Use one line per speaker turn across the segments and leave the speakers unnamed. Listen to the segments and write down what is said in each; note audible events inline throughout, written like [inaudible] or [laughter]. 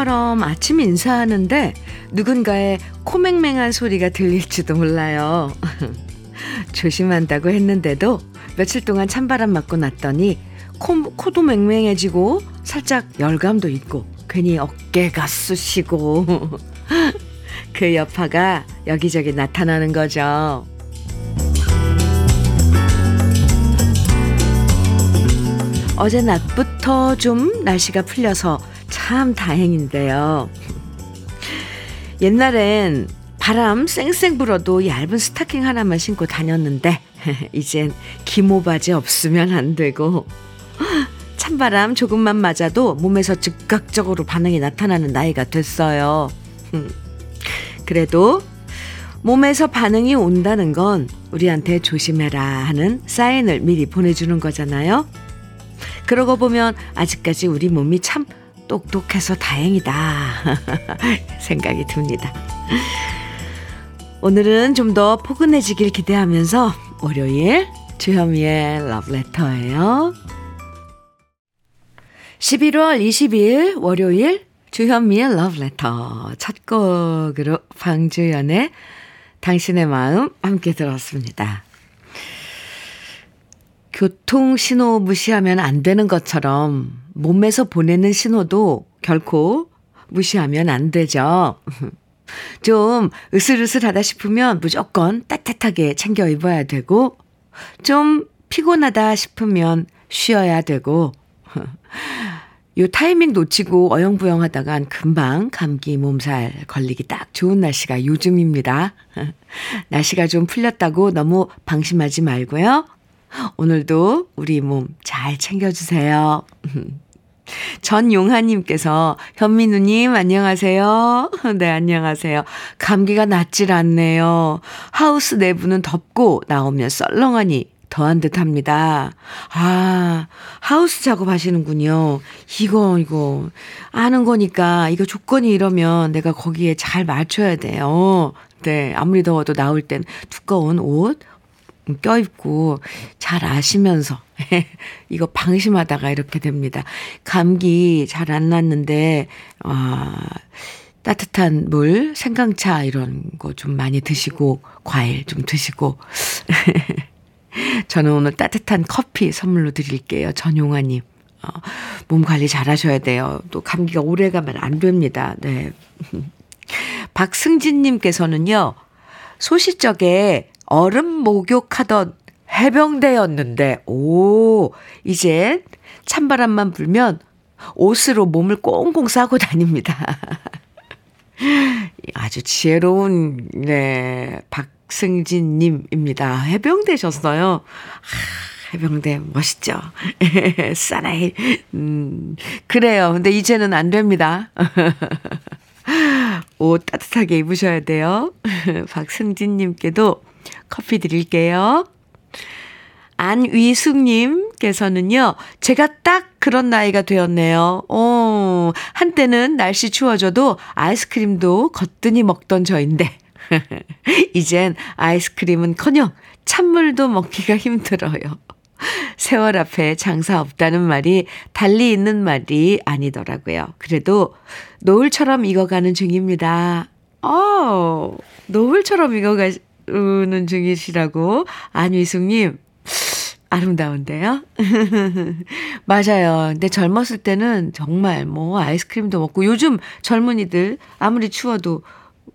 평소처럼 아침 인사하는데 누군가의 코맹맹한 소리가 들릴지도 몰라요. [laughs] 조심한다고 했는데도 며칠 동안 찬바람 맞고 났더니 코, 코도 맹맹해지고 살짝 열감도 있고 괜히 어깨가 쑤시고 [laughs] 그 여파가 여기저기 나타나는 거죠. 어제 낮부터 좀 날씨가 풀려서 참 다행인데요. 옛날엔 바람 쌩쌩 불어도 얇은 스타킹 하나만 신고 다녔는데 [laughs] 이젠 기모 바지 없으면 안 되고 찬바람 조금만 맞아도 몸에서 즉각적으로 반응이 나타나는 나이가 됐어요. 그래도 몸에서 반응이 온다는 건 우리한테 조심해라 하는 사인을 미리 보내주는 거잖아요. 그러고 보면 아직까지 우리 몸이 참 똑똑해서 다행이다 [laughs] 생각이 듭니다. 오늘은 좀 더 포근해지길 기대하면서 월요일 주현미의 러브레터예요. 11월 22일 월요일 주현미의 러브레터 첫 곡으로 방주연의 당신의 마음 함께 들었습니다. 교통 신호 무시하면 안 되는 것처럼 몸에서 보내는 신호도 결코 무시하면 안 되죠. [laughs] 좀 으슬으슬하다 싶으면 무조건 따뜻하게 챙겨 입어야 되고, 좀 피곤하다 싶으면 쉬어야 되고, [laughs] 요 타이밍 놓치고 어영부영 하다간 금방 감기 몸살 걸리기 딱 좋은 날씨가 요즘입니다. [laughs] 날씨가 좀 풀렸다고 너무 방심하지 말고요. 오늘도 우리 몸 잘 챙겨주세요. [laughs] 전용하님께서 현민우님 안녕하세요. [laughs] 네 안녕하세요. 감기가 낫질 않네요. 하우스 내부는 덥고 나오면 썰렁하니 더한 듯 합니다. 아, 하우스 작업하시는군요. 이거, 이거, 아는 거니까, 이거 조건이 이러면 내가 거기에 잘 맞춰야 돼요. 네, 아무리 더워도 나올 땐 두꺼운 옷, 껴입고 잘 아시면서 [laughs] 이거 방심하다가 이렇게 됩니다. 감기 잘 안 났는데 아 따뜻한 물, 생강차 이런 거 좀 많이 드시고 과일 좀 드시고 [laughs] 저는 오늘 따뜻한 커피 선물로 드릴게요. 전용화님. 어, 몸 관리 잘 하셔야 돼요. 또 감기가 오래 가면 안 됩니다. 네. [laughs] 박승진님께서는요, 소시적에 얼음 목욕하던 해병대였는데, 오, 이제 찬바람만 불면 옷으로 몸을 꽁꽁 싸고 [laughs] 다닙니다. 아주 지혜로운, 네, 박승진님입니다. 해병대셨어요. 아, 해병대 멋있죠. [laughs] 싸나이. 음, 그래요. 근데 이제는 안 됩니다. [laughs] 옷 따뜻하게 입으셔야 돼요. 박승진님께도 커피 드릴게요. 안위숙님께서는요, 제가 딱 그런 나이가 되었네요. 어, 한때는 날씨 추워져도 아이스크림도 거뜬히 먹던 저인데, [laughs] 이젠 아이스크림은 커녕 찬물도 먹기가 힘들어요. 세월 앞에 장사 없다는 말이 달리 있는 말이 아니더라고요. 그래도 노을처럼 익어가는 중입니다. 어, 노을처럼 익어가 는 중이시라고 안위숙님 아름다운데요? [laughs] 맞아요. 근데 젊었을 때는 정말 뭐 아이스크림도 먹고 요즘 젊은이들 아무리 추워도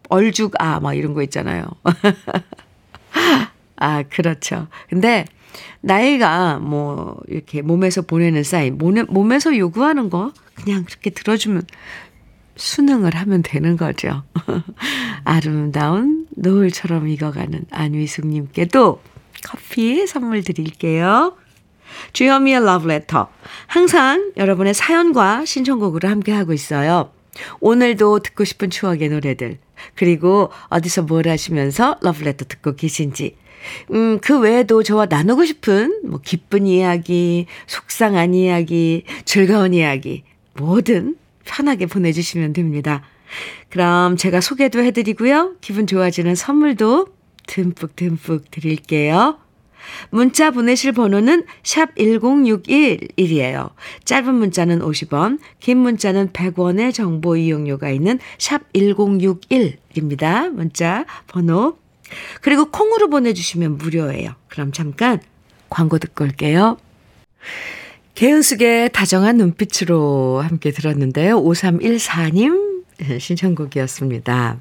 얼죽 아, 막 이런 거 있잖아요. [laughs] 아, 그렇죠. 근데 나이가 뭐 이렇게 몸에서 보내는 사인, 몸에, 몸에서 요구하는 거 그냥 그렇게 들어주면 수능을 하면 되는 거죠. [laughs] 아름다운 노을처럼 익어가는 안위숙님께도 커피 선물 드릴게요. 주현미의 러브레터. 항상 여러분의 사연과 신청곡으로 함께하고 있어요. 오늘도 듣고 싶은 추억의 노래들, 그리고 어디서 뭘 하시면서 러브레터 듣고 계신지, 음, 그 외에도 저와 나누고 싶은 뭐 기쁜 이야기, 속상한 이야기, 즐거운 이야기, 뭐든 편하게 보내주시면 됩니다. 그럼 제가 소개도 해드리고요. 기분 좋아지는 선물도 듬뿍 듬뿍 드릴게요. 문자 보내실 번호는 샵 1061이에요. 짧은 문자는 50원, 긴 문자는 100원의 정보 이용료가 있는 샵 1061입니다. 문자 번호. 그리고 콩으로 보내주시면 무료예요. 그럼 잠깐 광고 듣고 올게요. 개은숙의 다정한 눈빛으로 함께 들었는데요. 5314님 신청곡이었습니다.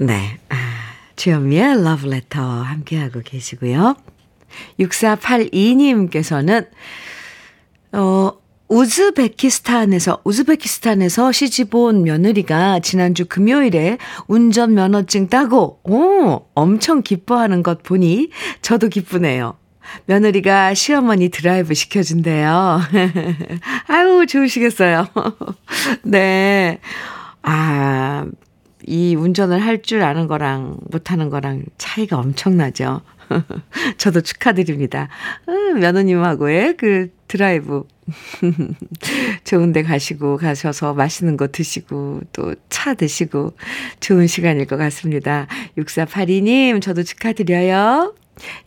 네. 아, 주현미의 러브레터 함께하고 계시고요. 6482님께서는, 어, 우즈베키스탄에서, 우즈베키스탄에서 시집 온 며느리가 지난주 금요일에 운전면허증 따고, 오, 엄청 기뻐하는 것 보니 저도 기쁘네요. 며느리가 시어머니 드라이브 시켜준대요. [laughs] 아유, 좋으시겠어요. [laughs] 네. 아, 이 운전을 할 줄 아는 거랑 못하는 거랑 차이가 엄청나죠. [laughs] 저도 축하드립니다. 아, 며느님하고의 그 드라이브. 좋은 데 가시고 가셔서 맛있는 거 드시고 또 차 드시고 좋은 시간일 것 같습니다. 6482님, 저도 축하드려요.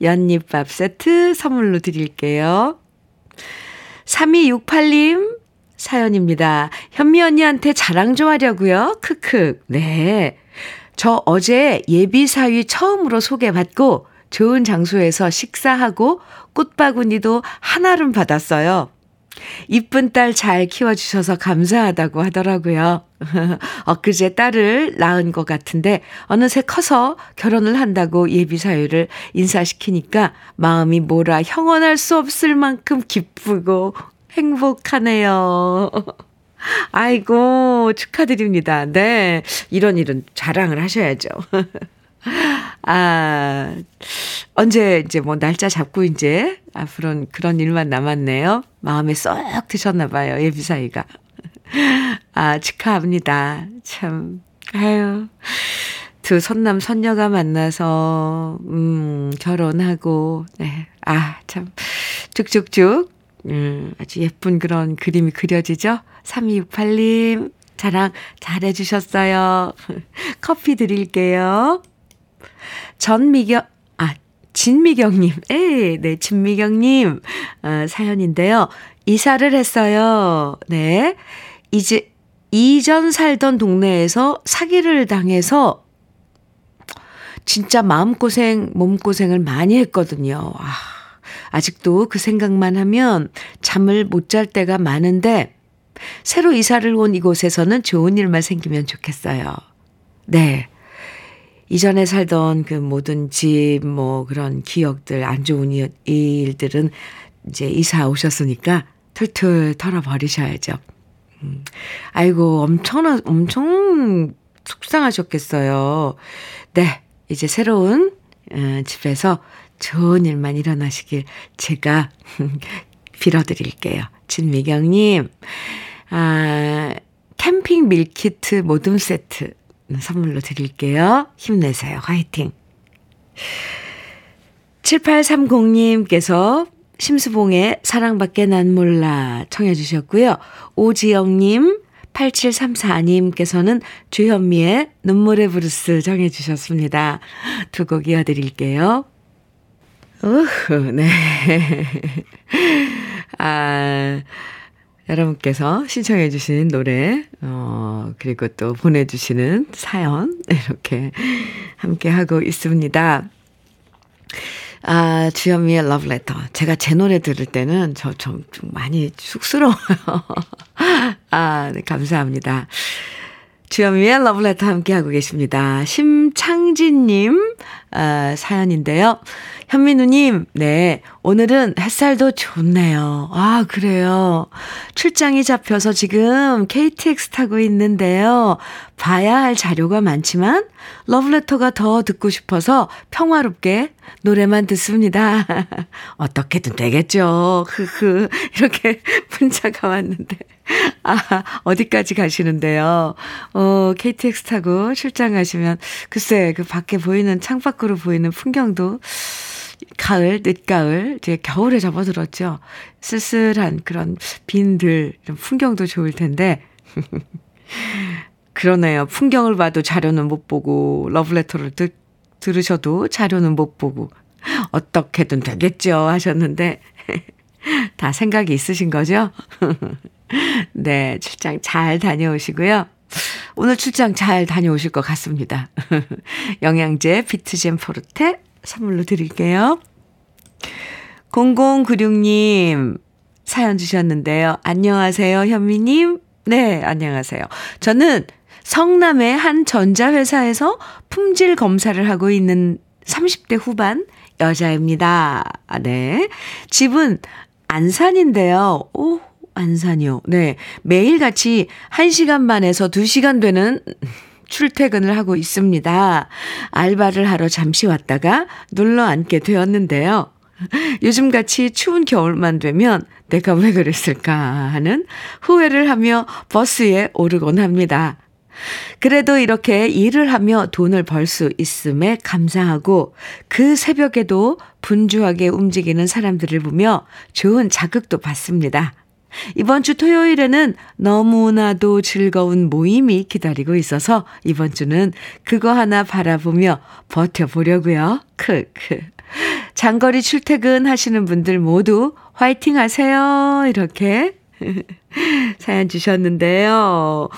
연잎밥 세트 선물로 드릴게요. 3268님 사연입니다. 현미 언니한테 자랑 좀 하려고요. 크크. 네. 저 어제 예비 사위 처음으로 소개받고 좋은 장소에서 식사하고 꽃바구니도 하나름 받았어요. 이쁜 딸 잘 키워주셔서 감사하다고 하더라고요. [laughs] 엊그제 딸을 낳은 것 같은데 어느새 커서 결혼을 한다고 예비 사유를 인사시키니까 마음이 뭐라 형언할 수 없을 만큼 기쁘고 행복하네요. [laughs] 아이고, 축하드립니다. 네. 이런 일은 자랑을 하셔야죠. [laughs] 아, 언제 이제 뭐 날짜 잡고 이제 앞으로는 그런 일만 남았네요. 마음에 쏙 드셨나 봐요. 예비사이가. 아, 축하합니다. 참, 아유. 두 선남 선녀가 만나서, 음, 결혼하고, 네. 아, 참, 쭉쭉쭉, 음, 아주 예쁜 그런 그림이 그려지죠? 3268님, 자랑 잘해주셨어요. [laughs] 커피 드릴게요. 전미경, 아, 진미경님, 에, 네, 진미경님, 어, 사연인데요. 이사를 했어요. 네. 이제, 이전 살던 동네에서 사기를 당해서 진짜 마음고생, 몸고생을 많이 했거든요. 아, 아직도 그 생각만 하면 잠을 못 잘 때가 많은데, 새로 이사를 온 이곳에서는 좋은 일만 생기면 좋겠어요. 네. 이전에 살던 그 모든 집, 뭐 그런 기억들, 안 좋은 일들은 이제 이사 오셨으니까 툴툴 털어버리셔야죠. 음. 아이고, 엄청나, 엄청 속상하셨겠어요. 네. 이제 새로운 어, 집에서 좋은 일만 일어나시길 제가 [laughs] 빌어드릴게요. 진미경님, 아, 캠핑 밀키트 모듬 세트 선물로 드릴게요. 힘내세요. 화이팅. 7830님께서 심수봉의 사랑밖에 난 몰라 청해 주셨고요. 오지영님, 8734님께서는 주현미의 눈물의 블루스 청해 주셨습니다. 두 곡 이어드릴게요. 우후, 네. [laughs] 아, 여러분께서 신청해 주신 노래, 어, 그리고 또 보내 주시는 사연, [laughs] 이렇게 함께 하고 있습니다. 아, 주현미의 러브레터. 제가 제 노래 들을 때는 저 좀 좀 많이 쑥스러워요. [laughs] 아, 네, 감사합니다. 주현미의 러브레터 함께 하고 계십니다. 심창진님, 아, 사연인데요. 현민우님, 네. 오늘은 햇살도 좋네요. 아, 그래요. 출장이 잡혀서 지금 KTX 타고 있는데요. 봐야 할 자료가 많지만, 러브레터가 더 듣고 싶어서 평화롭게 노래만 듣습니다. [laughs] 어떻게든 되겠죠. 흐흐. 이렇게 [laughs] 문자가 왔는데. [laughs] 아, 어디까지 가시는데요? 어, KTX 타고 출장 가시면, 글쎄, 그 밖에 보이는, 창밖으로 보이는 풍경도 가을, 늦가을, 이제 겨울에 접어들었죠. 쓸쓸한 그런 빈들, 풍경도 좋을 텐데. [laughs] 그러네요. 풍경을 봐도 자료는 못 보고, 러브레터를 듣, 들으셔도 자료는 못 보고. 어떻게든 되겠죠 하셨는데 [laughs] 다 생각이 있으신 거죠? [laughs] 네, 출장 잘 다녀오시고요. 오늘 출장 잘 다녀오실 것 같습니다. [laughs] 영양제 비트젠 포르테 선물로 드릴게요. 0096님 사연 주셨는데요. 안녕하세요, 현미님. 네, 안녕하세요. 저는 성남의 한 전자회사에서 품질 검사를 하고 있는 30대 후반 여자입니다. 아, 네. 집은 안산인데요. 오, 안산이요. 네. 매일같이 1시간 반에서 2시간 되는 출퇴근을 하고 있습니다. 알바를 하러 잠시 왔다가 눌러 앉게 되었는데요. 요즘같이 추운 겨울만 되면 내가 왜 그랬을까 하는 후회를 하며 버스에 오르곤 합니다. 그래도 이렇게 일을 하며 돈을 벌 수 있음에 감사하고 그 새벽에도 분주하게 움직이는 사람들을 보며 좋은 자극도 받습니다. 이번 주 토요일에는 너무나도 즐거운 모임이 기다리고 있어서 이번 주는 그거 하나 바라보며 버텨보려고요. 크크. 장거리 출퇴근 하시는 분들 모두 화이팅 하세요. 이렇게 [laughs] 사연 주셨는데요.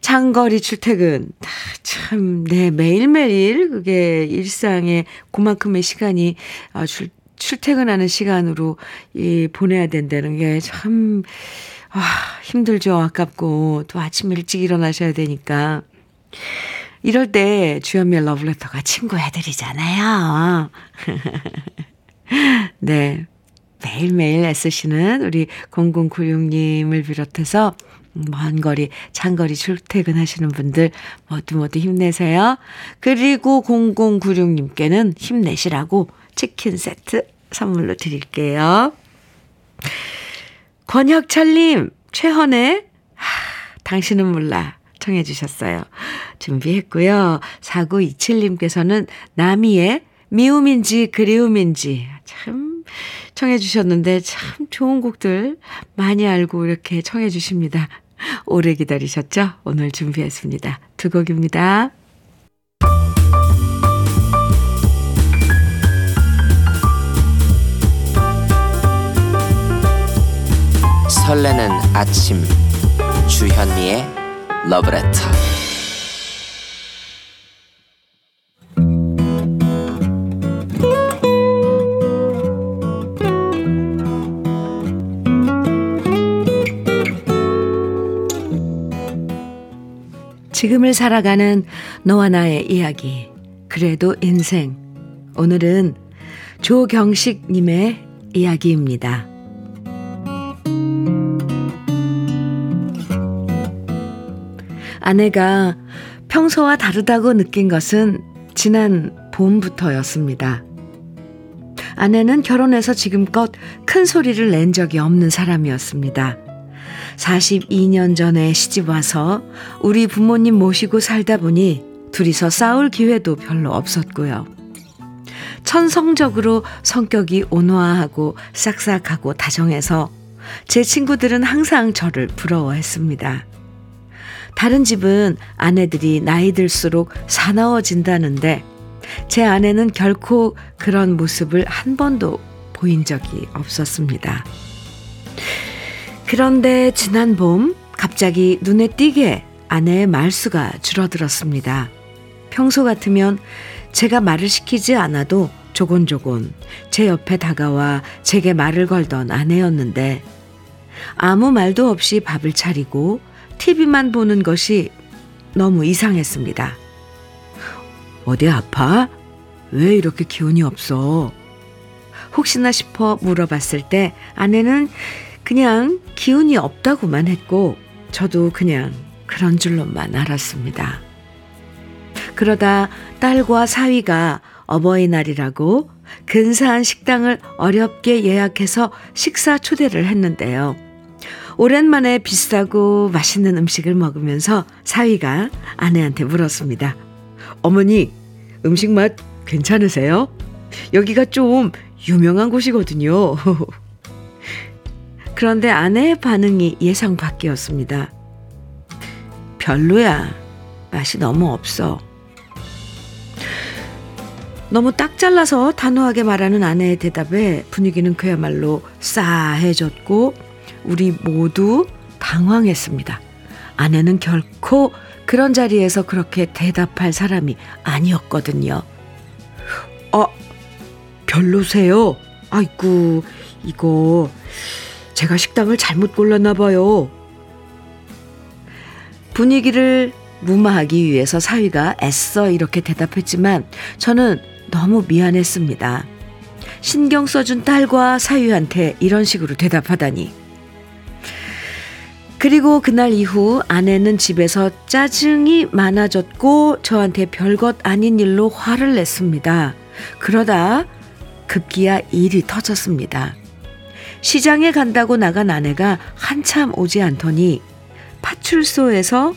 장거리 출퇴근. 아, 참, 네, 매일매일 그게 일상에 그만큼의 시간이 아, 출, 출퇴근하는 시간으로 이 보내야 된다는 게 참, 아, 힘들죠. 아깝고. 또 아침 일찍 일어나셔야 되니까. 이럴 때 주연미의 러브레터가 친구 해드리잖아요. [laughs] 네. 매일매일 애쓰시는 우리 0096님을 비롯해서 먼 거리, 장거리 출퇴근하시는 분들 모두 모두 힘내세요. 그리고 0096님께는 힘내시라고 치킨 세트 선물로 드릴게요. 권혁철님, 최헌의 하, 당신은 몰라 청해 주셨어요. 준비했고요. 4927님께서는 나미의 미움인지 그리움인지 참 청해 주셨는데 참 좋은 곡들 많이 알고 이렇게 청해 주십니다. 오래 기다리셨죠? 오늘 준비했습니다. 두 곡입니다.
설레는 아침 주현미의 러브레터
지금을 살아가는 너와 나의 이야기. 그래도 인생. 오늘은 조경식님의 이야기입니다. 아내가 평소와 다르다고 느낀 것은 지난 봄부터였습니다. 아내는 결혼해서 지금껏 큰 소리를 낸 적이 없는 사람이었습니다. 42년 전에 시집 와서 우리 부모님 모시고 살다 보니 둘이서 싸울 기회도 별로 없었고요. 천성적으로 성격이 온화하고 싹싹하고 다정해서 제 친구들은 항상 저를 부러워했습니다. 다른 집은 아내들이 나이 들수록 사나워진다는데 제 아내는 결코 그런 모습을 한 번도 보인 적이 없었습니다. 그런데 지난 봄 갑자기 눈에 띄게 아내의 말수가 줄어들었습니다. 평소 같으면 제가 말을 시키지 않아도 조곤조곤 제 옆에 다가와 제게 말을 걸던 아내였는데 아무 말도 없이 밥을 차리고 TV만 보는 것이 너무 이상했습니다. 어디 아파? 왜 이렇게 기운이 없어? 혹시나 싶어 물어봤을 때 아내는 그냥 기운이 없다고만 했고 저도 그냥 그런 줄로만 알았습니다. 그러다 딸과 사위가 어버이날이라고 근사한 식당을 어렵게 예약해서 식사 초대를 했는데요. 오랜만에 비싸고 맛있는 음식을 먹으면서 사위가 아내한테 물었습니다. 어머니, 음식 맛 괜찮으세요? 여기가 좀 유명한 곳이거든요. [laughs] 그런데 아내의 반응이 예상 밖이었습니다. 별로야. 맛이 너무 없어. 너무 딱 잘라서 단호하게 말하는 아내의 대답에 분위기는 그야말로 싸해졌고 우리 모두 당황했습니다. 아내는 결코 그런 자리에서 그렇게 대답할 사람이 아니었거든요. 아, 별로세요. 아이고, 이거 제가 식당을 잘못 골랐나 봐요. 분위기를 무마하기 위해서 사위가 애써 이렇게 대답했지만 저는 너무 미안했습니다. 신경 써준 딸과 사위한테 이런 식으로 대답하다니. 그리고 그날 이후 아내는 집에서 짜증이 많아졌고 저한테 별것 아닌 일로 화를 냈습니다. 그러다 급기야 일이 터졌습니다. 시장에 간다고 나간 아내가 한참 오지 않더니 파출소에서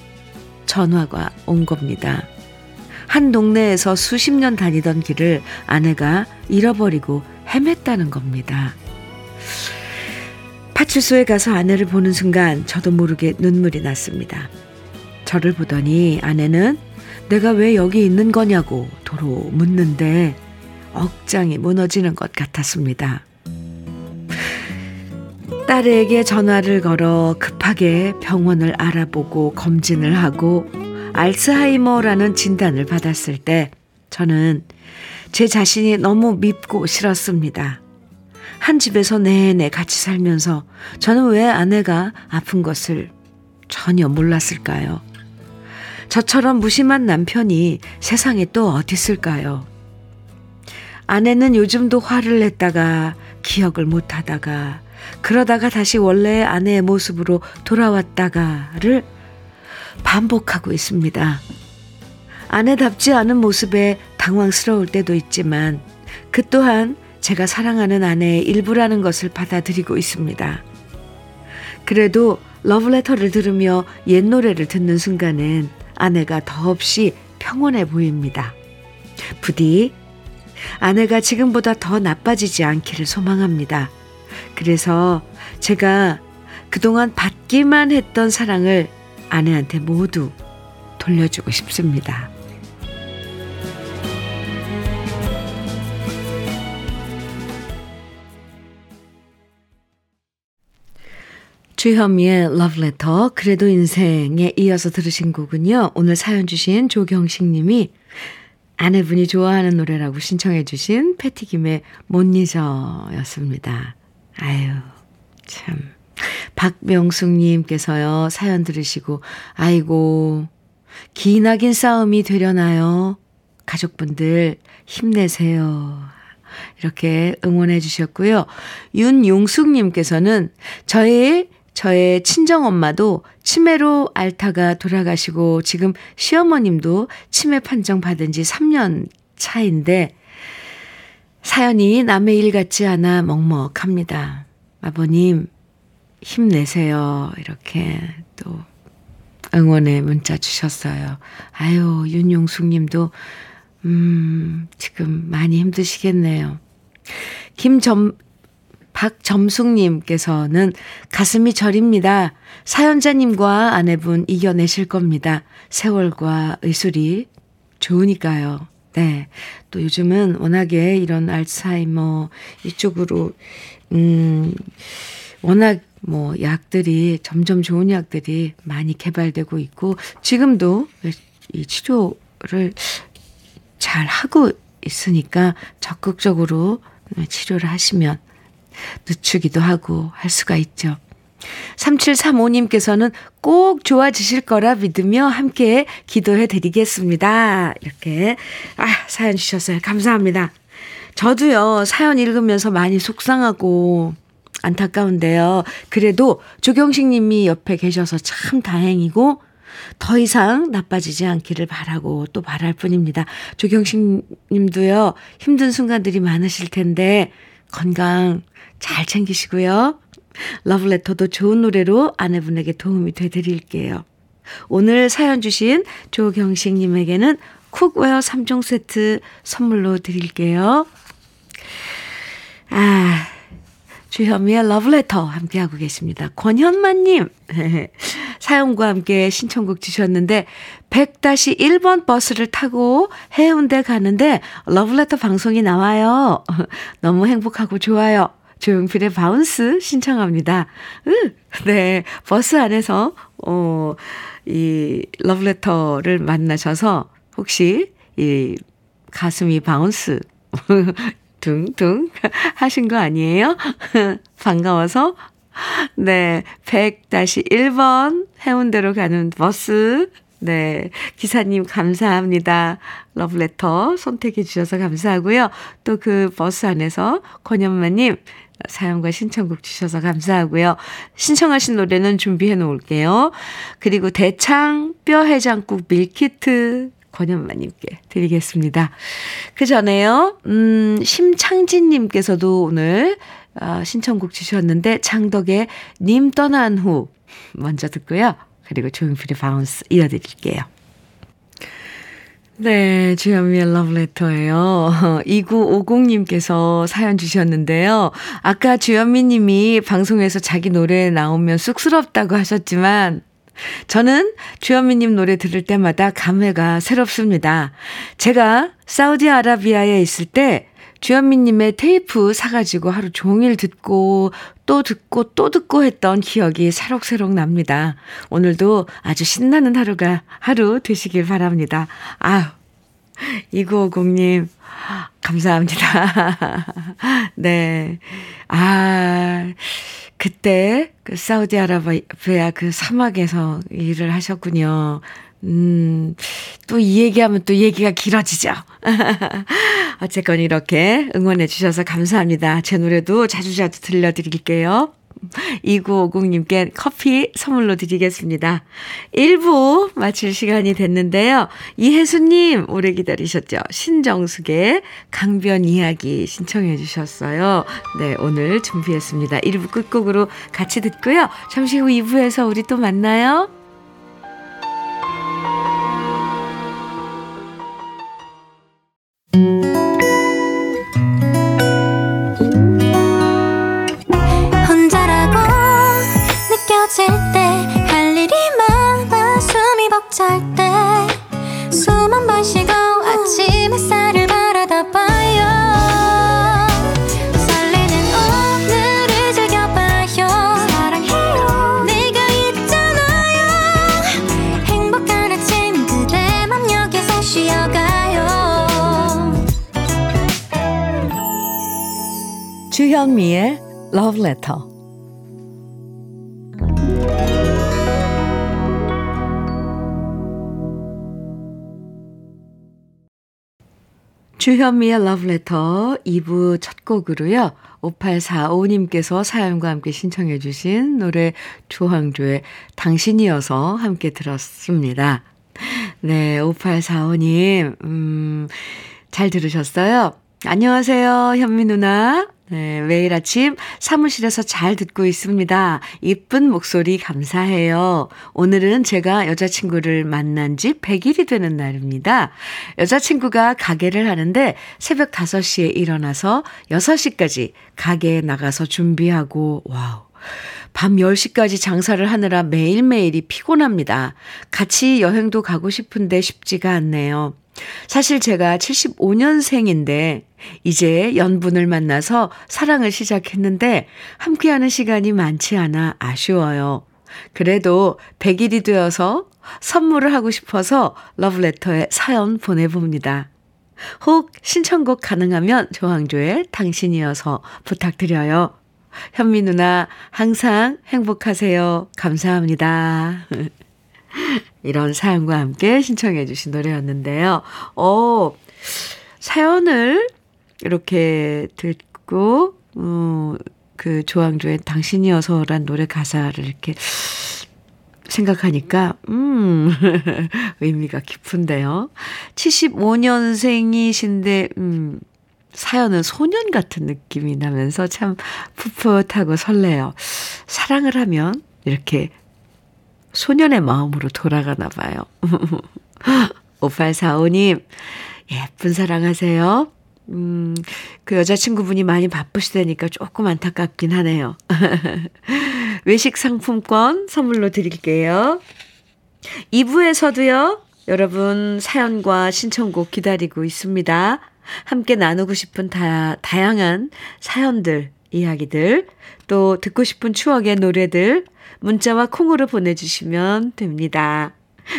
전화가 온 겁니다. 한 동네에서 수십 년 다니던 길을 아내가 잃어버리고 헤맸다는 겁니다. 파출소에 가서 아내를 보는 순간 저도 모르게 눈물이 났습니다. 저를 보더니 아내는 내가 왜 여기 있는 거냐고 도로 묻는데 억장이 무너지는 것 같았습니다. 딸에게 전화를 걸어 급하게 병원을 알아보고 검진을 하고 알츠하이머라는 진단을 받았을 때 저는 제 자신이 너무 밉고 싫었습니다. 한 집에서 내내 같이 살면서 저는 왜 아내가 아픈 것을 전혀 몰랐을까요? 저처럼 무심한 남편이 세상에 또 어디 있을까요? 아내는 요즘도 화를 냈다가 기억을 못 하다가 그러다가 다시 원래의 아내의 모습으로 돌아왔다가를 반복하고 있습니다. 아내답지 않은 모습에 당황스러울 때도 있지만 그 또한 제가 사랑하는 아내의 일부라는 것을 받아들이고 있습니다. 그래도 러브레터를 들으며 옛 노래를 듣는 순간엔 아내가 더없이 평온해 보입니다. 부디 아내가 지금보다 더 나빠지지 않기를 소망합니다. 그래서 제가 그동안 받기만 했던 사랑을 아내한테 모두 돌려주고 싶습니다. 주현미의 러브레터 그래도 인생에 이어서 들으신 곡은요. 오늘 사연 주신 조경식 님이 아내분이 좋아하는 노래라고 신청해 주신 패티김의 못 잊어였습니다. 아유 참 박명숙 님께서요 사연 들으시고 아이고 기나긴 싸움이 되려나요? 가족분들 힘내세요. 이렇게 응원해 주셨고요. 윤용숙님께서는 저의 저의 친정엄마도 치매로 앓다가 돌아가시고 지금 시어머님도 치매 판정 받은 지 3년 차인데 사연이 남의 일 같지 않아 먹먹합니다. 아버님, 힘내세요. 이렇게 또 응원의 문자 주셨어요. 아유, 윤용숙 님도, 음, 지금 많이 힘드시겠네요. 김점, 박점숙님께서는 가슴이 저립니다. 사연자님과 아내분 이겨내실 겁니다. 세월과 의술이 좋으니까요. 네. 또 요즘은 워낙에 이런 알츠하이머 이쪽으로, 음, 워낙 뭐 약들이 점점 좋은 약들이 많이 개발되고 있고 지금도 이 치료를 잘 하고 있으니까 적극적으로 치료를 하시면 늦추기도 하고 할 수가 있죠. 3735님께서는 꼭 좋아지실 거라 믿으며 함께 기도해 드리겠습니다. 이렇게, 아, 사연 주셨어요. 감사합니다. 저도요, 사연 읽으면서 많이 속상하고 안타까운데요. 그래도 조경식 님이 옆에 계셔서 참 다행이고, 더 이상 나빠지지 않기를 바라고 또 바랄 뿐입니다. 조경식 님도요, 힘든 순간들이 많으실 텐데, 건강 잘 챙기시고요. 러브레터도 좋은 노래로 아내분에게 도움이 되드릴게요. 오늘 사연 주신 조경식님에게는 cookware 3종 세트 선물로 드릴게요. 아, 주현미의 러브레터 함께하고 계십니다. 권현만님. [laughs] 사연과 함께 신청곡 주셨는데 100-1번 버스를 타고 해운대 가는데 러브레터 방송이 나와요. [laughs] 너무 행복하고 좋아요. 조용필의 Bounce 신청합니다. 으, 네. 버스 안에서, 어, 이 러브레터를 만나셔서 혹시 이 가슴이 bounce 둥둥 [laughs] 하신 거 아니에요? [laughs] 반가워서 네, 100-1번 해운대로 가는 버스. 네, 기사님 감사합니다. 러브레터 선택해 주셔서 감사하고요. 또 그 버스 안에서 권현마님 사연과 신청곡 주셔서 감사하고요. 신청하신 노래는 준비해 놓을게요. 그리고 대창 뼈 해장국 밀키트 권현마님께 드리겠습니다. 그 전에요, 음, 심창진님께서도 오늘 어, 신청곡 주셨는데 창덕의 님 떠난 후 먼저 듣고요. 그리고 조용필의 바운스 이어드릴게요. 네, 주현미의 러브레터예요. [laughs] 2950님께서 사연 주셨는데요. 아까 주현미 님이 방송에서 자기 노래 나오면 쑥스럽다고 하셨지만 저는 주현미 님 노래 들을 때마다 감회가 새롭습니다. 제가 사우디아라비아에 있을 때 주현미님의 테이프 사가지고 하루 종일 듣고 또 듣고 또 듣고 했던 기억이 새록새록 납니다. 오늘도 아주 신나는 하루가 하루 되시길 바랍니다. 아유, 2950님, 감사합니다. [laughs] 네. 아, 그때 그 사우디아라비아 그 사막에서 일을 하셨군요. 음, 또 이 얘기하면 또 얘기가 길어지죠. [laughs] 어쨌건 이렇게 응원해 주셔서 감사합니다. 제 노래도 자주자주 들려드릴게요. 2950님께 커피 선물로 드리겠습니다. 1부 마칠 시간이 됐는데요. 이혜수님, 오래 기다리셨죠? 신정숙의 강변 이야기 신청해 주셨어요. 네, 오늘 준비했습니다. 1부 끝곡으로 같이 듣고요. 잠시 후 2부에서 우리 또 만나요. 주현미의 Letter 2부 첫 곡으로요. 5845님께서 사연과 함께 신청해 주신 노래 조항조의 당신이어서 함께 들었습니다. 네, 5845님, 음, 잘 들으셨어요? 안녕하세요, 현미 누나. 네, 매일 아침 사무실에서 잘 듣고 있습니다. 이쁜 목소리 감사해요. 오늘은 제가 여자친구를 만난 지 100일이 되는 날입니다. 여자친구가 가게를 하는데 새벽 5시에 일어나서 6시까지 가게에 나가서 준비하고, 와우. 밤 10시까지 장사를 하느라 매일매일이 피곤합니다. 같이 여행도 가고 싶은데 쉽지가 않네요. 사실 제가 75년생인데 이제 연분을 만나서 사랑을 시작했는데 함께하는 시간이 많지 않아 아쉬워요. 그래도 100일이 되어서 선물을 하고 싶어서 러브레터에 사연 보내봅니다. 혹 신청곡 가능하면 조항조의 당신이어서 부탁드려요. 현미 누나 항상 행복하세요. 감사합니다. [laughs] 이런 사연과 함께 신청해 주신 노래였는데요. 어, 사연을 이렇게 듣고, 어, 그 조항조의 당신이어서란 노래 가사를 이렇게 생각하니까, 음, [laughs] 의미가 깊은데요. 75년생이신데, 음, 사연은 소년 같은 느낌이 나면서 참 풋풋하고 설레요. 사랑을 하면 이렇게 소년의 마음으로 돌아가나 봐요. [laughs] 5845님, 예쁜 사랑하세요. 음, 그 여자친구분이 많이 바쁘시다니까 조금 안타깝긴 하네요. [laughs] 외식 상품권 선물로 드릴게요. 2부에서도요, 여러분 사연과 신청곡 기다리고 있습니다. 함께 나누고 싶은 다, 다양한 사연들, 이야기들, 또 듣고 싶은 추억의 노래들, 문자와 콩으로 보내주시면 됩니다.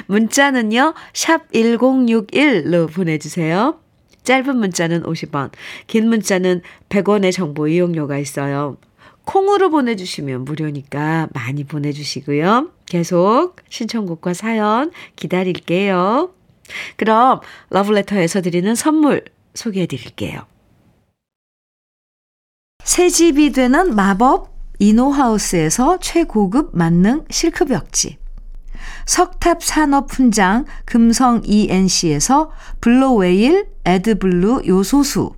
문자는요, 샵 1061로 보내주세요. 짧은 문자는 50원, 긴 문자는 100원의 정보 이용료가 있어요. 콩으로 보내주시면 무료니까 많이 보내주시고요. 계속 신청곡과 사연 기다릴게요. 그럼 러브레터에서 드리는 선물 소개해 드릴게요. 새 집이 되는 마법 이노하우스에서 최고급 만능 실크벽지. 석탑 산업 훈장 금성 ENC에서 블로웨일 에드블루 요소수.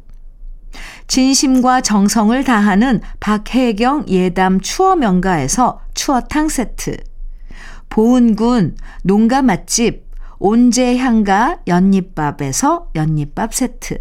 진심과 정성을 다하는 박혜경 예담 추어 명가에서 추어탕 세트. 보은군 농가 맛집 온재향가 연잎밥에서 연잎밥 세트.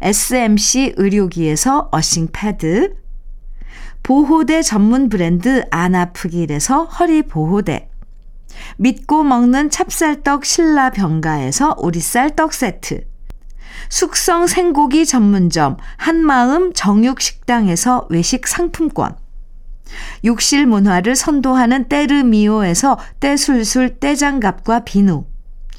SMC 의료기에서 어싱 패드, 보호대 전문 브랜드 아나프길에서 허리 보호대, 믿고 먹는 찹쌀떡 신라 병가에서 오리쌀 떡 세트, 숙성 생고기 전문점 한마음 정육식당에서 외식 상품권, 욕실 문화를 선도하는 때르미오에서 때술술 때장갑과 비누,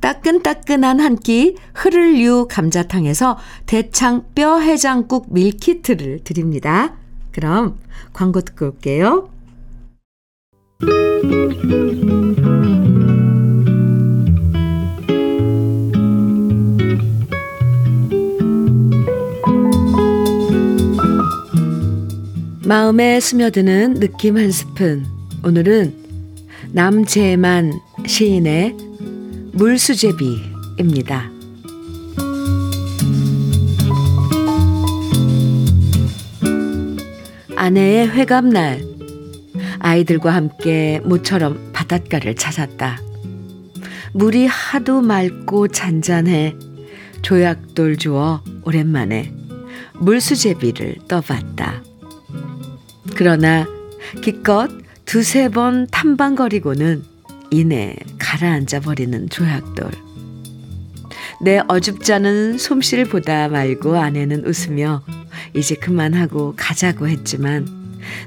따끈따끈한 한 끼 흐를유 감자탕에서 대창 뼈 해장국 밀키트를 드립니다. 그럼 광고 듣고 올게요. 마음에 스며드는 느낌 한 스푼. 오늘은 남재만 시인의 물수제비입니다. 아내의 회감날, 아이들과 함께 모처럼 바닷가를 찾았다. 물이 하도 맑고 잔잔해 조약돌 주어 오랜만에 물수제비를 떠봤다. 그러나 기껏 두세 번 탐방거리고는 이내 가라앉아 버리는 조약돌. 내 어줍잖은 솜씨를 보다 말고 아내는 웃으며 이제 그만하고 가자고 했지만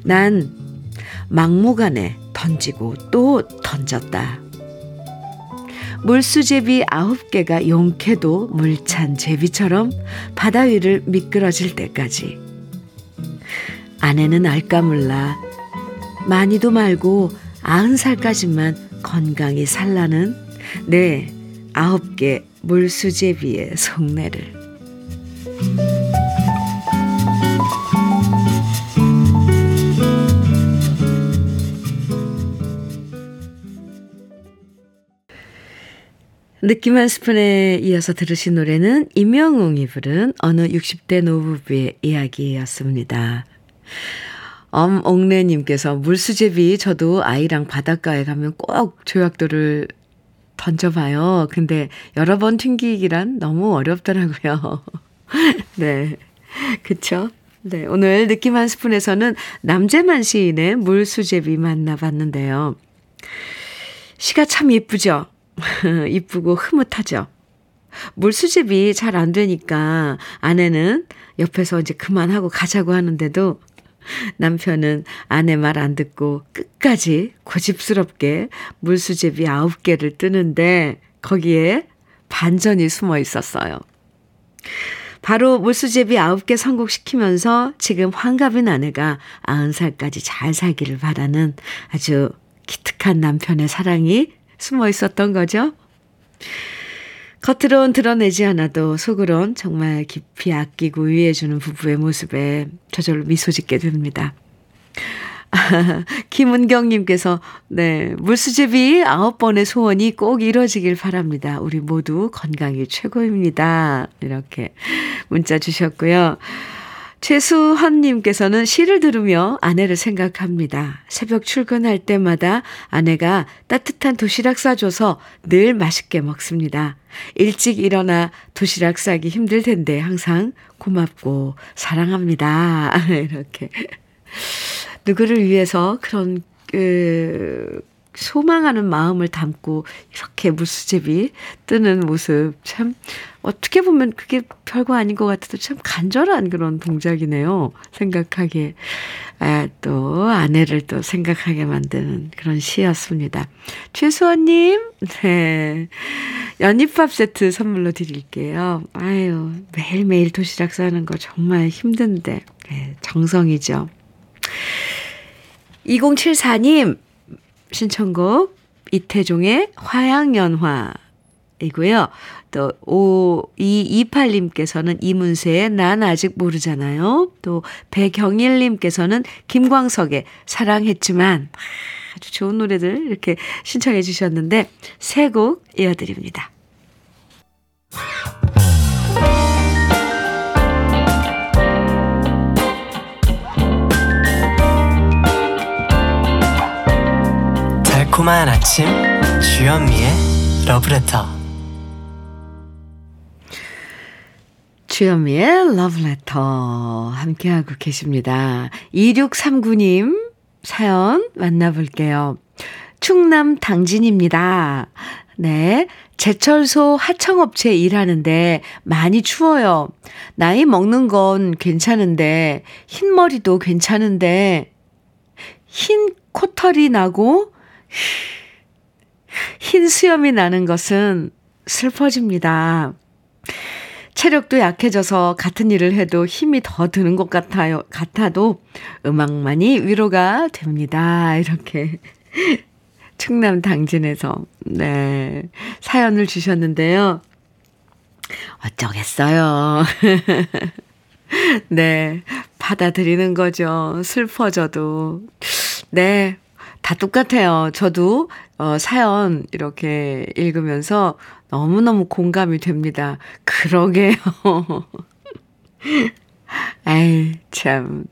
난 막무가내 던지고 또 던졌다. 물수제비 아홉 개가 용케도 물찬 제비처럼 바다 위를 미끄러질 때까지. 아내는 알까 몰라 많이도 말고 아흔 살까지만 건강히 살라는 내 아홉 개 물수제비의 속내를. 느낌 한 스푼에 이어서 들으신 노래는 임영웅이 부른 어느 60대 노부부의 이야기였습니다. 엄옥래님께서 물수제비 저도 아이랑 바닷가에 가면 꼭 조약돌을 던져봐요. 근데 여러 번 튕기기란 너무 어렵더라고요. [laughs] 네. 그쵸? 네. 오늘 느낌 한 스푼에서는 남재만 시인의 물수제비 만나봤는데요. 시가 참 예쁘죠? [laughs] 이쁘고 흐뭇하죠? 물수제비 잘 안 되니까 아내는 옆에서 이제 그만하고 가자고 하는데도 남편은 아내 말 안 듣고 끝까지 고집스럽게 물수제비 9개를 뜨는데 거기에 반전이 숨어 있었어요. 바로 물수제비 9개 성공시키면서 지금 환갑인 아내가 90살까지 잘 살기를 바라는 아주 기특한 남편의 사랑이 숨어 있었던 거죠. 겉으론 드러내지 않아도 속으론 정말 깊이 아끼고 위해주는 부부의 모습에 저절로 미소 짓게 됩니다. [laughs] 김은경님께서, 네, 물수제비 아홉 번의 소원이 꼭 이뤄지길 바랍니다. 우리 모두 건강이 최고입니다. 이렇게 문자 주셨고요. 최수헌님께서는 시를 들으며 아내를 생각합니다. 새벽 출근할 때마다 아내가 따뜻한 도시락 싸줘서 늘 맛있게 먹습니다. 일찍 일어나 도시락 싸기 힘들 텐데 항상 고맙고 사랑합니다. [laughs] 이렇게. 누구를 위해서 그런, 그, 소망하는 마음을 담고 이렇게 무수제비 뜨는 모습 참 어떻게 보면 그게 별거 아닌 것 같아도 참 간절한 그런 동작이네요. 생각하기에. 아, 또 아내를 또 생각하게 만드는 그런 시였습니다. 최수원님, 네. 연잎밥 세트 선물로 드릴게요. 아유, 매일매일 도시락 싸는 거 정말 힘든데, 네, 정성이죠. 2074님, 신청곡 이태종의 화양연화이고요. 또 5228님께서는 이문세의 난 아직 모르잖아요. 또 배경일님께서는 김광석의 사랑했지만 아주 좋은 노래들 이렇게 신청해 주셨는데 세 곡 이어드립니다.
달콤한 아침 주현미의 러브레터
주현미의 러브레터 함께하고 계십니다. 2639님 사연 만나볼게요. 충남 당진입니다. 네. 제철소 하청업체 일하는데 많이 추워요. 나이 먹는 건 괜찮은데, 흰머리도 괜찮은데, 흰 코털이 나고 흰 수염이 나는 것은 슬퍼집니다. 체력도 약해져서 같은 일을 해도 힘이 더 드는 것 같아요. 같아도 음악만이 위로가 됩니다. 이렇게 [laughs] 충남 당진에서 네 사연을 주셨는데요. 어쩌겠어요. [laughs] 네 받아들이는 거죠. 슬퍼져도 네 다 똑같아요. 저도 어, 사연 이렇게 읽으면서 너무너무 공감이 됩니다. 그러게요. [laughs] 아이, 참.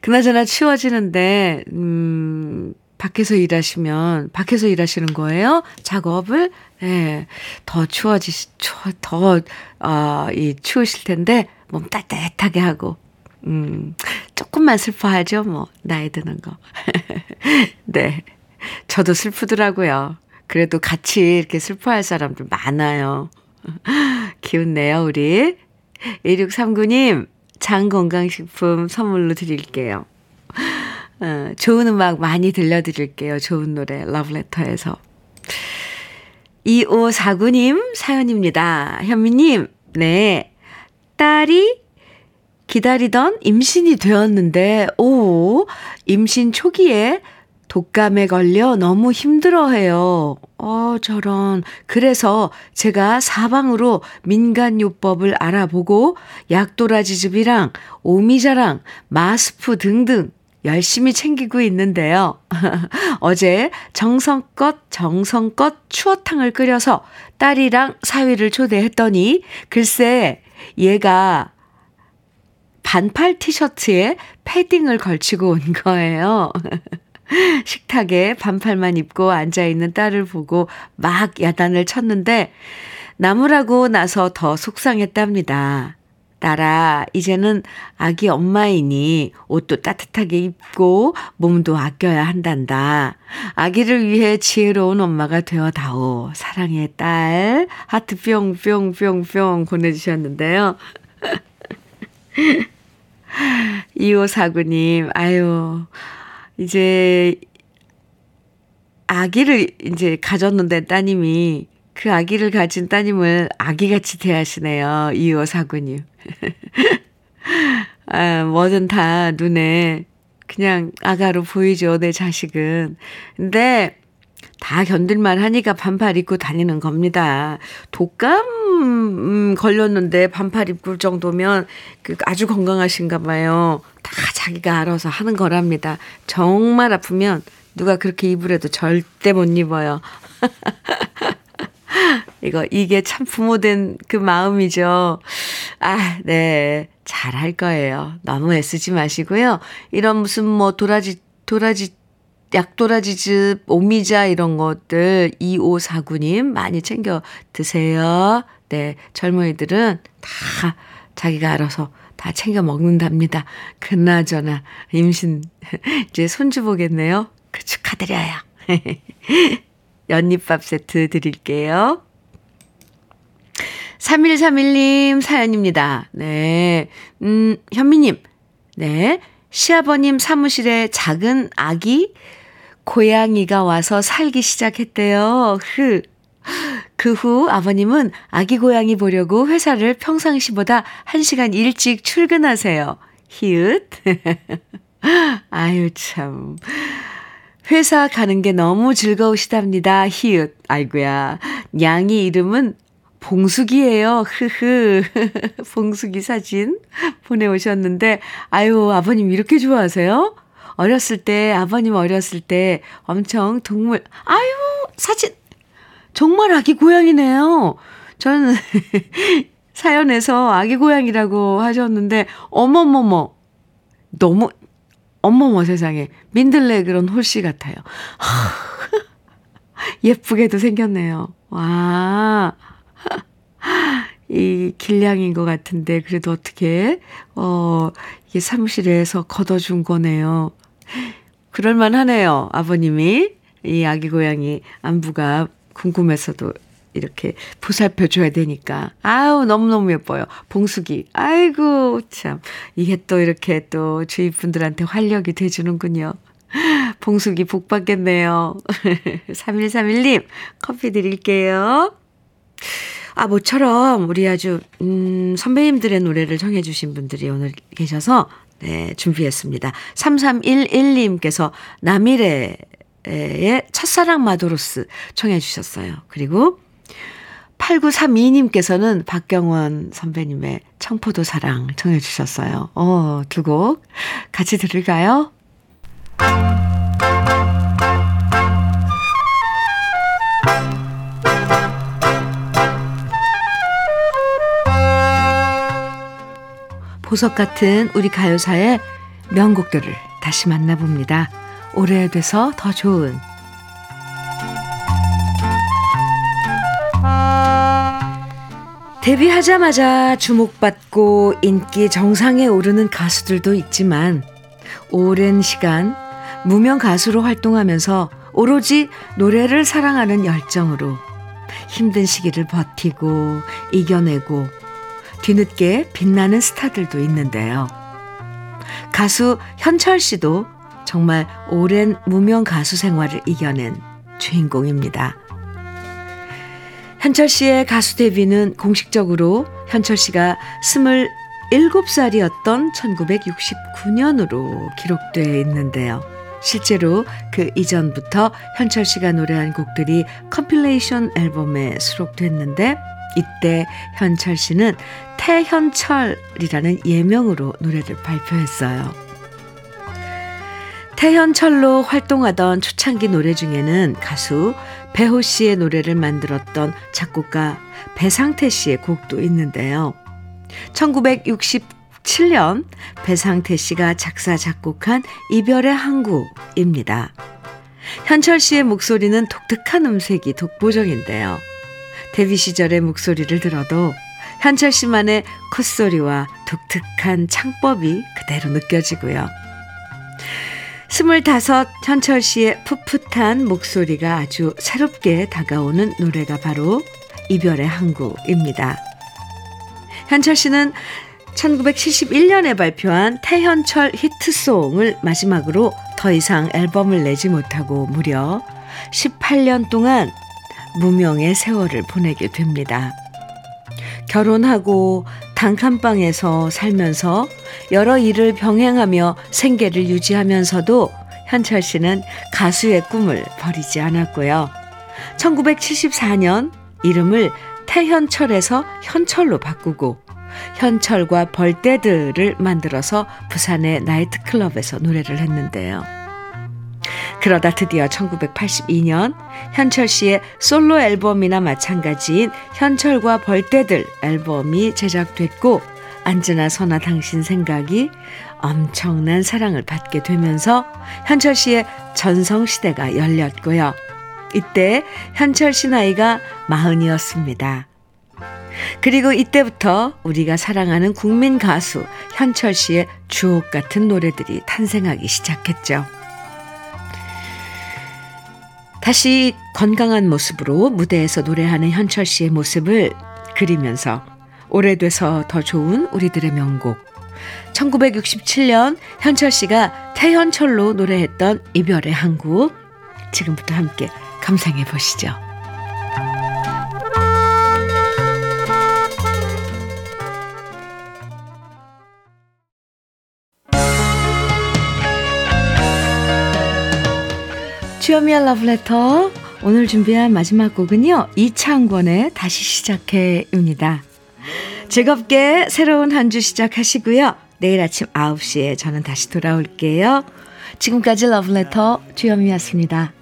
그나저나 치워지는데, 음, 밖에서 일하시면, 밖에서 일하시는 거예요? 작업을? 네. 더 추워지, 추워, 더, 어, 이, 추우실 텐데, 몸 따뜻하게 하고, 음, 조금만 슬퍼하죠, 뭐, 나이 드는 거. [laughs] 네. 저도 슬프더라고요. 그래도 같이 이렇게 슬퍼할 사람들 많아요. [laughs] 기운내요, 우리. 1639님, 장건강식품 선물로 드릴게요. 어, 좋은 음악 많이 들려드릴게요. 좋은 노래, 러브레터에서. 2549님 사연입니다. 현미님, 네. 딸이 기다리던 임신이 되었는데, 오, 임신 초기에 독감에 걸려 너무 힘들어해요. 어, 저런. 그래서 제가 사방으로 민간요법을 알아보고 약도라지즙이랑 오미자랑 마스프 등등 열심히 챙기고 있는데요. [laughs] 어제 정성껏 정성껏 추어탕을 끓여서 딸이랑 사위를 초대했더니 글쎄 얘가 반팔 티셔츠에 패딩을 걸치고 온 거예요. [laughs] 식탁에 반팔만 입고 앉아있는 딸을 보고 막 야단을 쳤는데 나무라고 나서 더 속상했답니다. 딸아, 이제는 아기 엄마이니 옷도 따뜻하게 입고 몸도 아껴야 한단다. 아기를 위해 지혜로운 엄마가 되어 다오. 사랑의 딸. 하트 뿅뿅뿅뿅 보내주셨는데요. [laughs] 2549님, 아유, 이제 아기를 이제 가졌는데 따님이 그 아기를 가진 따님을 아기같이 대하시네요. 2549님. [laughs] 아, 뭐든 다 눈에 그냥 아가로 보이죠, 내 자식은. 근데 다 견딜만 하니까 반팔 입고 다니는 겁니다. 독감 음, 걸렸는데 반팔 입을 정도면 그 아주 건강하신가 봐요. 다 자기가 알아서 하는 거랍니다. 정말 아프면 누가 그렇게 입으래도 절대 못 입어요. [laughs] 이거, 이게 참 부모된 그 마음이죠. 아, 네. 잘 할 거예요. 너무 애쓰지 마시고요. 이런 무슨 뭐 도라지, 도라지, 약도라지즙, 오미자 이런 것들 2549님 많이 챙겨 드세요. 네. 젊은이들은 다 자기가 알아서 다 챙겨 먹는답니다. 그나저나 임신 [laughs] 이제 손주 보겠네요. 그 축하드려요. [laughs] 연잎밥 세트 드릴게요. 3131님 사연입니다. 네. 음, 현미님. 네. 시아버님 사무실에 작은 아기 고양이가 와서 살기 시작했대요. 흐. 그 후 아버님은 아기 고양이 보려고 회사를 평상시보다 1시간 일찍 출근하세요. 히읗. [laughs] 아유, 참. 회사 가는 게 너무 즐거우시답니다. 히읗. 아이고야. 양이 이름은 봉숙이에요. 흐흐. [laughs] 봉숙이 사진 보내오셨는데, 아유, 아버님 이렇게 좋아하세요? 어렸을 때, 아버님 어렸을 때 엄청 동물, 아유, 사진. 정말 아기 고양이네요. 저는 [laughs] 사연에서 아기 고양이라고 하셨는데, 어머머머. 너무, 어머머 세상에. 민들레 그런 홀씨 같아요. [laughs] 예쁘게도 생겼네요. 와. [laughs] 이 길냥인 것 같은데, 그래도 어떻게, 어, 이게 사무실에서 걷어준 거네요. 그럴만 하네요. 아버님이. 이 아기 고양이 안부가 궁금해서도 이렇게 보살펴 줘야 되니까. 아우, 너무너무 예뻐요. 봉숙이. 아이고, 참. 이게 또 이렇게 또 주위 분들한테 활력이 돼주는군요. 봉숙이 복 받겠네요. 3131님, 커피 드릴게요. 아, 모처럼 우리 아주, 음, 선배님들의 노래를 정해주신 분들이 오늘 계셔서, 네, 준비했습니다. 3311님께서 남일의 첫사랑 마도로스 청해 주셨어요. 그리고 8932님께서는 박경원 선배님의 청포도 사랑 청해 주셨어요. 어, 두 곡 같이 들을까요? 보석 같은 우리 가요사의 명곡들을 다시 만나봅니다. 오래돼서 더 좋은 데뷔하자마자 주목받고 인기 정상에 오르는 가수들도 있지만 오랜 시간 무명 가수로 활동하면서 오로지 노래를 사랑하는 열정으로 힘든 시기를 버티고 이겨내고 뒤늦게 빛나는 스타들도 있는데요. 가수 현철 씨도 정말 오랜 무명 가수 생활을 이겨낸 주인공입니다. 현철 씨의 가수 데뷔는 공식적으로 현철 씨가 27살이었던 1969년으로 기록되어 있는데요. 실제로 그 이전부터 현철 씨가 노래한 곡들이 compilation 앨범에 수록됐는데 이때 현철 씨는 태현철이라는 예명으로 노래를 발표했어요. 태현철로 활동하던 초창기 노래 중에는 가수 배호 씨의 노래를 만들었던 작곡가 배상태 씨의 곡도 있는데요. 1967년 배상태 씨가 작사, 작곡한 이별의 항구입니다. 현철 씨의 목소리는 독특한 음색이 독보적인데요. 데뷔 시절의 목소리를 들어도 현철 씨만의 콧소리와 독특한 창법이 그대로 느껴지고요. 스물다섯 현철 씨의 풋풋한 목소리가 아주 새롭게 다가오는 노래가 바로 이별의 항구입니다. 현철 씨는 1971년에 발표한 태현철 히트송을 마지막으로 더 이상 앨범을 내지 못하고 무려 18년 동안 무명의 세월을 보내게 됩니다. 결혼하고 단칸방에서 살면서 여러 일을 병행하며 생계를 유지하면서도 현철 씨는 가수의 꿈을 버리지 않았고요. 1974년 이름을 태현철에서 현철로 바꾸고 현철과 벌떼들을 만들어서 부산의 나이트클럽에서 노래를 했는데요. 그러다 드디어 1982년 현철 씨의 솔로 앨범이나 마찬가지인 현철과 벌떼들 앨범이 제작됐고 안즈나 서나 당신 생각이 엄청난 사랑을 받게 되면서 현철 씨의 전성 시대가 열렸고요. 이때 현철 씨 나이가 마흔이었습니다. 그리고 이때부터 우리가 사랑하는 국민 가수 현철 씨의 주옥 같은 노래들이 탄생하기 시작했죠. 다시 건강한 모습으로 무대에서 노래하는 현철 씨의 모습을 그리면서 오래돼서 더 좋은 우리들의 명곡. 1967년 현철 씨가 태현철로 노래했던 이별의 한국. 지금부터 함께 감상해 보시죠. 주여미의 러브레터 오늘 준비한 마지막 곡은요. 이창권의 다시 시작해입니다. 즐겁게 새로운 한 주 시작하시고요. 내일 아침 9시에 저는 다시 돌아올게요. 지금까지 러브레터 주현미였습니다.